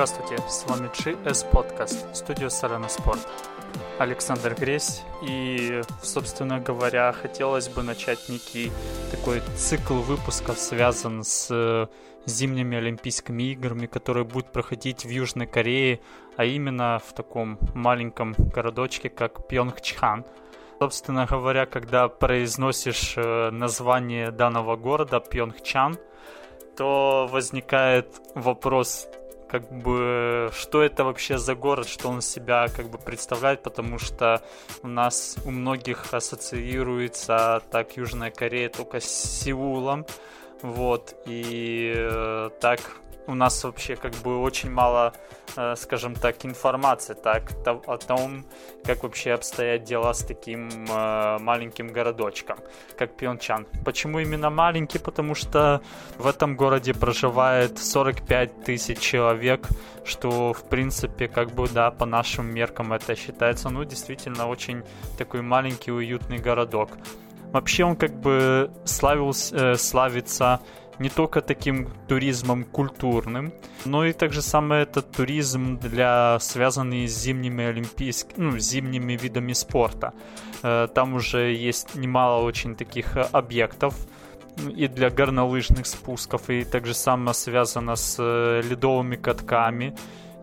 Здравствуйте, с вами GS Podcast, студио Сарана Спорт. Александр Гресь, и, собственно говоря, хотелось бы начать некий такой цикл выпусков, связан с э, зимними Олимпийскими играми, которые будут проходить в Южной Корее, а именно в таком маленьком городочке, как Пьонгчхан. Собственно говоря, когда произносишь э, название данного города Пьонгчан, то возникает вопрос, как бы, что это вообще за город, что он себя как бы представляет, потому что у нас у многих ассоциируется так Южная Корея только с Сеулом, вот, и э, так у нас вообще как бы очень мало, э, скажем так, информации так, о том, как вообще обстоят дела с таким э, маленьким городочком, как Пьончан. Почему именно маленький? Потому что в этом городе проживает 45 тысяч человек, что в принципе как бы да, по нашим меркам это считается, ну, действительно очень такой маленький уютный городок. Вообще он как бы славился, э, славится не только таким туризмом культурным, но и также самое этот туризм для связанный с зимними олимпийскими, ну, зимними видами спорта. Э, там уже есть немало очень таких э, объектов, и для горнолыжных спусков, и также само связано с э, ледовыми катками,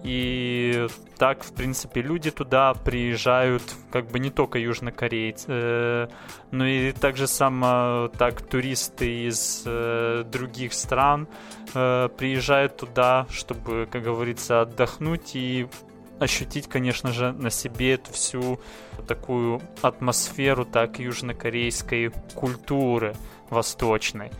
и так, в принципе, люди туда приезжают, как бы не только южнокорейцы, э, но и также само так туристы из э, других стран э, приезжают туда, чтобы, как говорится, отдохнуть и ощутить, конечно же, на себе эту всю такую атмосферу так южнокорейской культуры восточной.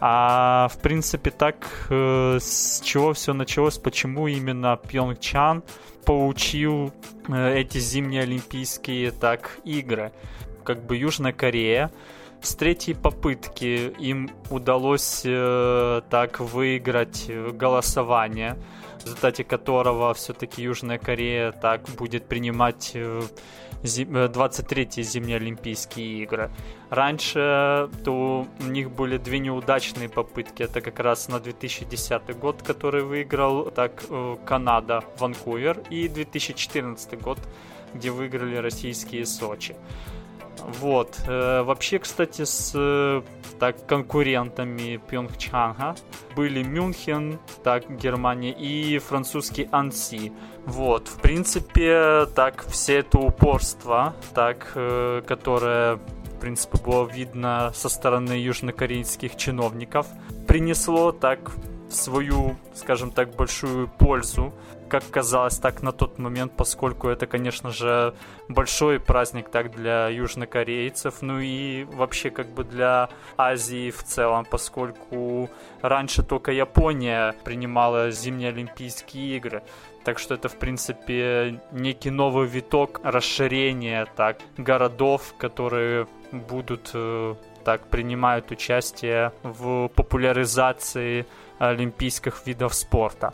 А в принципе так э, с чего все началось, почему именно Пьонгчан получил э, эти зимние Олимпийские так игры. Как бы Южная Корея с третьей попытки им удалось э, так выиграть голосование, в результате которого все-таки Южная Корея так будет принимать э, 23-е зимние Олимпийские игры. Раньше то у них были две неудачные попытки. Это как раз на 2010 год, который выиграл так э, Канада, Ванкувер, и 2014 год, где выиграли российские Сочи. Вот. Э, вообще, кстати, с э, так, конкурентами Пьонгчанга были Мюнхен, так, Германия, и французский Анси. Вот. В принципе, так, все это упорство, так, э, которое в принципе, было видно со стороны южнокорейских чиновников, принесло так свою, скажем так, большую пользу как казалось, так на тот момент, поскольку это, конечно же, большой праздник так для южнокорейцев, ну и вообще как бы для Азии в целом, поскольку раньше только Япония принимала зимние Олимпийские игры. Так что это, в принципе, некий новый виток расширения так, городов, которые будут э, так принимают участие в популяризации олимпийских видов спорта.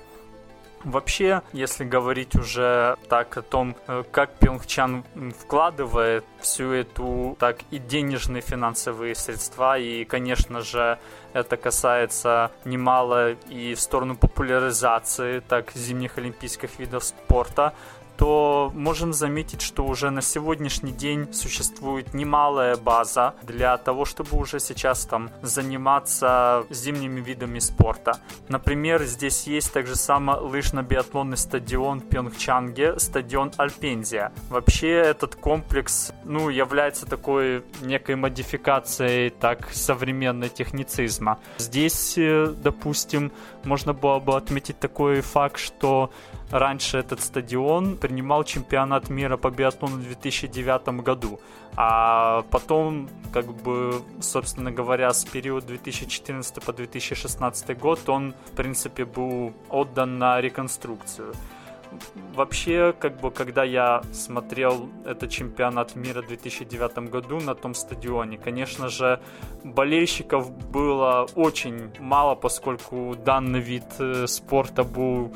Вообще, если говорить уже так о том, э, как Пьонгчан вкладывает всю эту так и денежные финансовые средства, и, конечно же, это касается немало и в сторону популяризации так зимних олимпийских видов спорта, то можем заметить, что уже на сегодняшний день существует немалая база для того, чтобы уже сейчас там заниматься зимними видами спорта. Например, здесь есть также самый лыжно-биатлонный стадион Пьонгчанге, стадион Альпензия. Вообще этот комплекс, ну, является такой некой модификацией так современной техницизма. Здесь, э, допустим, можно было бы отметить такой факт, что раньше этот стадион принимал чемпионат мира по биатлону в 2009 году. А потом, как бы, собственно говоря, с периода 2014 по 2016 год он, в принципе, был отдан на реконструкцию. Вообще, как бы, когда я смотрел этот чемпионат мира в 2009 году на том стадионе, конечно же, болельщиков было очень мало, поскольку данный вид э, спорта был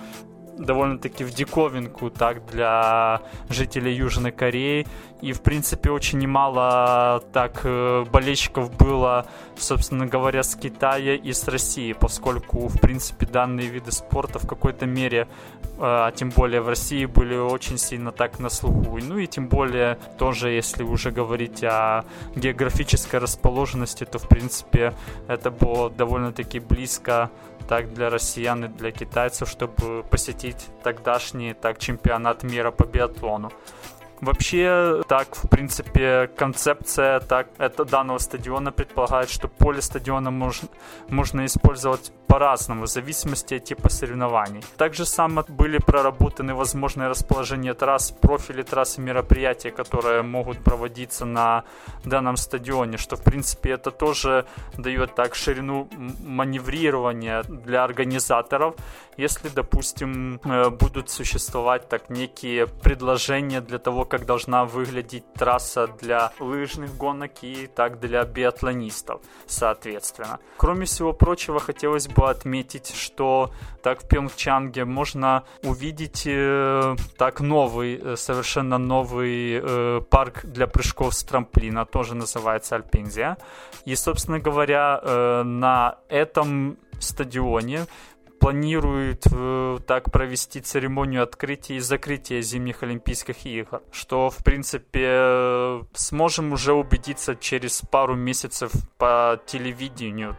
довольно-таки в диковинку так для жителей Южной Кореи. И, в принципе, очень немало так э, болельщиков было, собственно говоря, с Китая и с России, поскольку, в принципе, данные виды спорта в какой-то мере, э, а тем более в России, были очень сильно так на слуху. Ну и тем более тоже, если уже говорить о географической расположенности, то, в принципе, это было довольно-таки близко так для россиян и для китайцев, чтобы посетить тогдашний так чемпионат мира по биатлону. Вообще, так, в принципе, концепция так, это данного стадиона предполагает, что поле стадиона можно, можно использовать по-разному, в зависимости от типа соревнований. Также само были проработаны возможные расположения трасс, профили трасс и мероприятия, которые могут проводиться на данном стадионе, что, в принципе, это тоже дает так ширину маневрирования для организаторов, если, допустим, э, будут существовать так некие предложения для того, как должна выглядеть трасса для лыжных гонок и так для биатлонистов, соответственно. Кроме всего прочего, хотелось бы отметить, что так в Пьонгчанге можно увидеть э, так новый, э, совершенно новый э, парк для прыжков с трамплина, тоже называется Альпинзия. И, собственно говоря, э, на этом стадионе планирует э, так провести церемонию открытия и закрытия зимних Олимпийских игр, что, в принципе, э, сможем уже убедиться через пару месяцев по телевидению.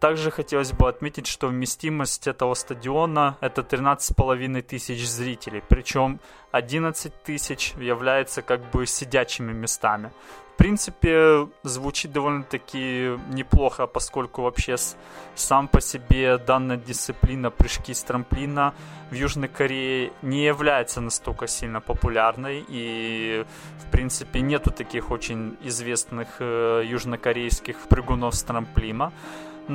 Также хотелось бы отметить, что вместимость этого стадиона это 13,5 тысяч зрителей, причем 11 тысяч является как бы сидячими местами в принципе, звучит довольно-таки неплохо, поскольку вообще сам по себе данная дисциплина прыжки с трамплина в Южной Корее не является настолько сильно популярной, и, в принципе, нету таких очень известных э, южнокорейских прыгунов с трамплина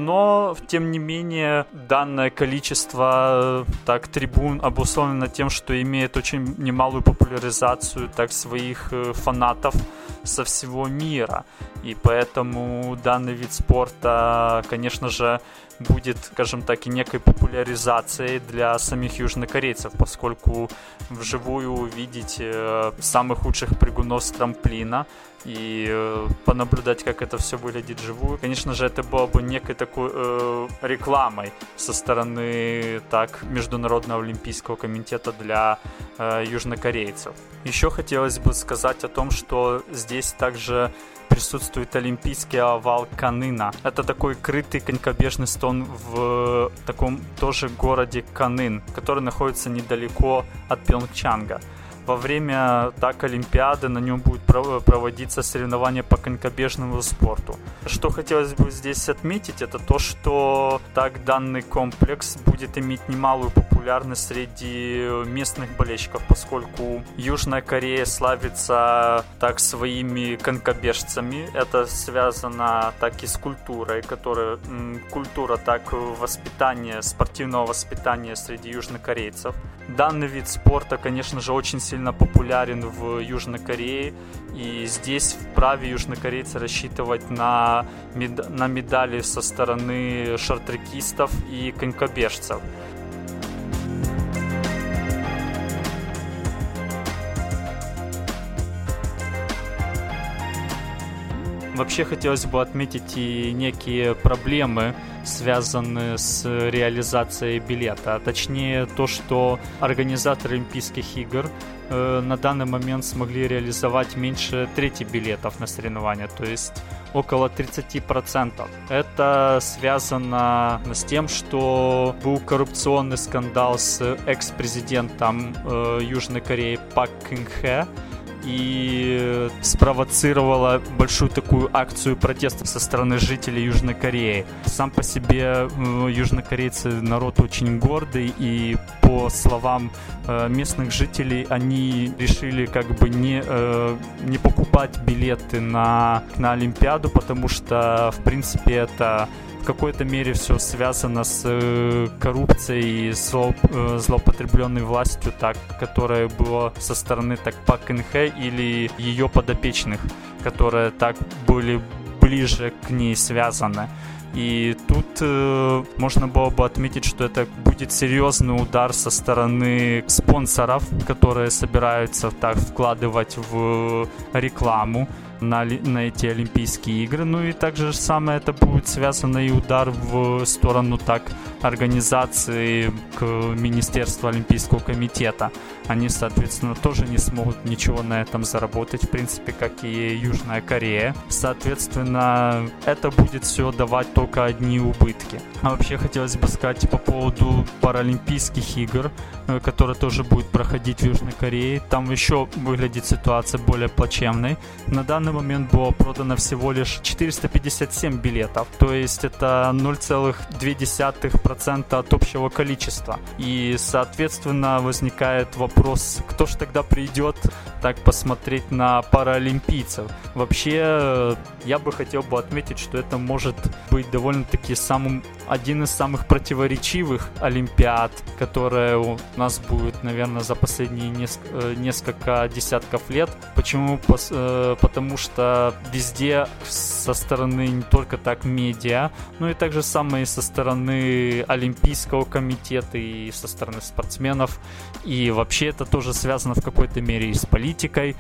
но, тем не менее, данное количество э, так трибун обусловлено тем, что имеет очень немалую популяризацию так своих э, фанатов со всего мира. И поэтому данный вид спорта, конечно же, будет, скажем так, и некой популяризацией для самих южнокорейцев, поскольку вживую увидеть э, самых лучших прыгунов с трамплина и э, понаблюдать, как это все выглядит живую. Конечно же, это было бы некой такой э, рекламой со стороны так Международного олимпийского комитета для э, южнокорейцев. Еще хотелось бы сказать о том, что здесь также присутствует олимпийский овал Канына. Это такой крытый конькобежный стон в таком тоже городе Канын, который находится недалеко от Пьонгчанга во время так Олимпиады на нем будет проводиться соревнования по конькобежному спорту. Что хотелось бы здесь отметить, это то, что так данный комплекс будет иметь немалую популярность среди местных болельщиков, поскольку Южная Корея славится так своими конькобежцами. Это связано так и с культурой, которая культура так воспитания, спортивного воспитания среди южнокорейцев. Данный вид спорта, конечно же, очень сильно популярен в Южной Корее, и здесь вправе южнокорейцы рассчитывать на, мед... на медали со стороны шартрекистов и конькобежцев. Вообще хотелось бы отметить и некие проблемы, связанные с реализацией билета. А точнее то, что организаторы Олимпийских игр э, на данный момент смогли реализовать меньше трети билетов на соревнования, то есть около 30%. Это связано с тем, что был коррупционный скандал с экс-президентом э, Южной Кореи Пак Кын и спровоцировала большую такую акцию протеста со стороны жителей Южной Кореи. Сам по себе э, южнокорейцы народ очень гордый, и по словам э, местных жителей, они решили как бы не, э, не покупать билеты на, на Олимпиаду, потому что, в принципе, это какой-то мере все связано с э, коррупцией и зло, э, злоупотребленной властью, так, которая была со стороны так Пак Инхэ или ее подопечных, которые так были ближе к ней связаны. И тут э, можно было бы отметить, что это будет серьезный удар со стороны спонсоров, которые собираются так вкладывать в рекламу на, на эти Олимпийские игры. Ну и также самое это будет связано и удар в сторону так организации к Министерству Олимпийского комитета. Они, соответственно, тоже не смогут ничего на этом заработать, в принципе, как и Южная Корея. Соответственно, это будет все давать только одни убытки. А вообще хотелось бы сказать по поводу Паралимпийских игр, э, которые тоже будут проходить в Южной Корее. Там еще выглядит ситуация более плачевной. На данный момент было продано всего лишь 457 билетов, то есть это 0,2% от общего количества. И, соответственно, возникает вопрос, кто же тогда придет так посмотреть на паралимпийцев. Вообще, я бы хотел бы отметить, что это может быть довольно-таки самым один из самых противоречивых Олимпиад, которая у нас будет, наверное, за последние несколько, э, несколько десятков лет. Почему? Э, потому что везде со стороны не только так медиа, но и также самое со стороны Олимпийского комитета и со стороны спортсменов. И вообще это тоже связано в какой-то мере и с политикой.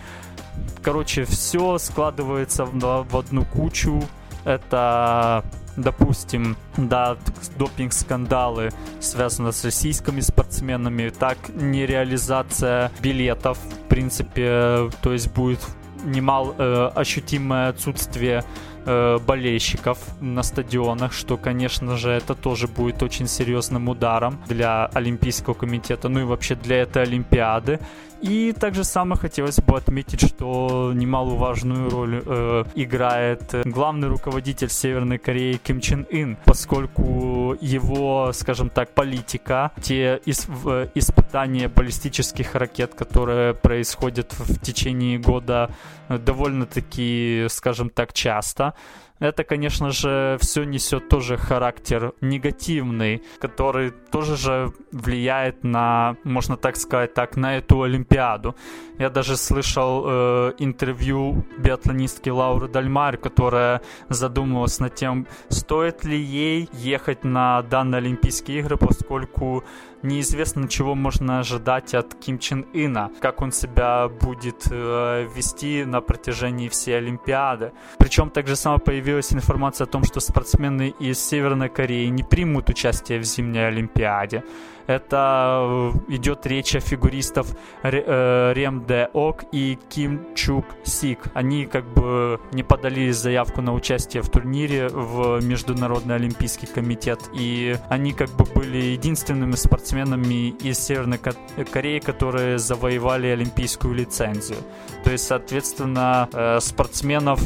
Короче, все складывается в, в одну кучу. Это допустим, да, допинг-скандалы связаны с российскими спортсменами, так нереализация билетов, в принципе, то есть будет немало э, ощутимое отсутствие э, болельщиков на стадионах, что, конечно же, это тоже будет очень серьезным ударом для Олимпийского комитета, ну и вообще для этой Олимпиады. И также самое хотелось бы отметить, что немаловажную роль э, играет главный руководитель Северной Кореи Ким Чен Ын, поскольку его, скажем так, политика, те ис- в, испытания баллистических ракет, которые происходят в течение года довольно-таки, скажем так, часто, это, конечно же, все несет тоже характер негативный, который тоже же влияет на, можно так сказать, так, на эту Олимпиаду. Я даже слышал э, интервью биатлонистки Лауры Дальмар, которая задумывалась над тем, стоит ли ей ехать на данные Олимпийские игры, поскольку неизвестно, чего можно ожидать от Ким Чен Ына, как он себя будет э, вести на протяжении всей Олимпиады. Причем также само появилась информация о том, что спортсмены из Северной Кореи не примут участие в зимней Олимпиаде. Это э, идет речь о фигуристов э, Рем Де Ок и Ким Чук Сик. Они как бы не подали заявку на участие в турнире в Международный Олимпийский комитет. И они как бы были единственными спортсменами из Северной Кореи, которые завоевали олимпийскую лицензию. То есть, соответственно, э, спортсменов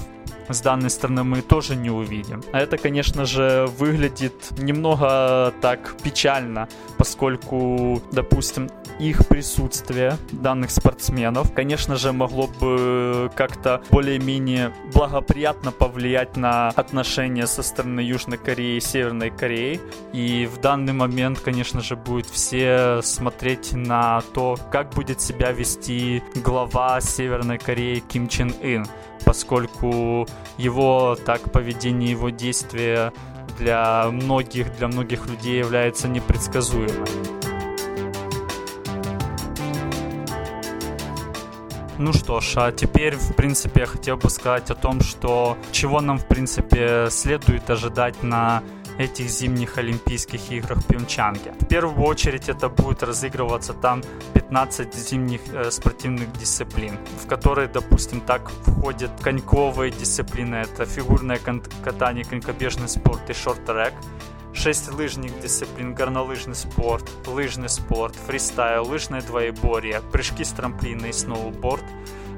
с данной стороны мы тоже не увидим. А это, конечно же, выглядит немного так печально, поскольку, допустим, их присутствие данных спортсменов, конечно же, могло бы как-то более-менее благоприятно повлиять на отношения со стороны Южной Кореи и Северной Кореи. И в данный момент, конечно же, будет все смотреть на то, как будет себя вести глава Северной Кореи Ким Чен Ын поскольку его так поведение, его действия для многих, для многих людей является непредсказуемым. Ну что ж, а теперь, в принципе, я хотел бы сказать о том, что чего нам, в принципе, следует ожидать на этих зимних Олимпийских играх в Пьончанге. В первую очередь это будет разыгрываться там 15 зимних э, спортивных дисциплин, в которые, допустим, так входят коньковые дисциплины, это фигурное катание, конькобежный спорт и шорт-трек, 6 лыжных дисциплин, горнолыжный спорт, лыжный спорт, фристайл, лыжное двоеборье, прыжки с трамплина и сноуборд,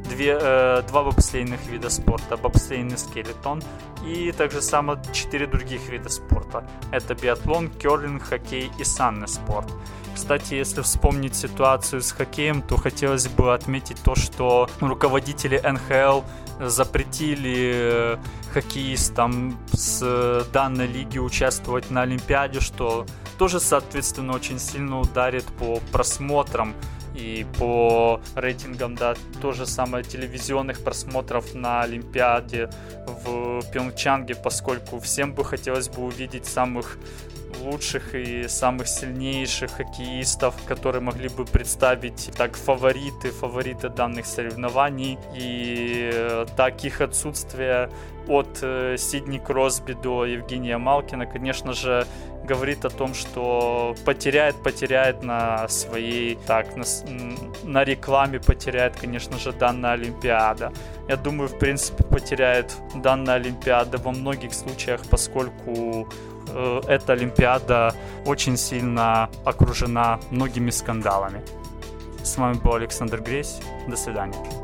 две, э, два бобслейных вида спорта, бобслейный скелетон и также само четыре других вида спорта. Это биатлон, керлинг, хоккей и санный спорт. Кстати, если вспомнить ситуацию с хоккеем, то хотелось бы отметить то, что руководители НХЛ запретили э, хоккеистам с данной лиги участвовать на Олимпиаде, что тоже, соответственно, очень сильно ударит по просмотрам И по рейтингам, да, то же самое телевизионных просмотров на Олимпиаде в Пьончанге, поскольку всем бы хотелось бы увидеть самых лучших и самых сильнейших хоккеистов, которые могли бы представить так фавориты, фавориты данных соревнований. И так их отсутствие от э, Сидни Кросби до Евгения Малкина, конечно же, говорит о том, что потеряет, потеряет на своей, так, на, на рекламе потеряет, конечно же, данная Олимпиада. Я думаю, в принципе, потеряет данная Олимпиада во многих случаях, поскольку э, эта Олимпиада очень сильно окружена многими скандалами. С вами был Александр Гресь. До свидания.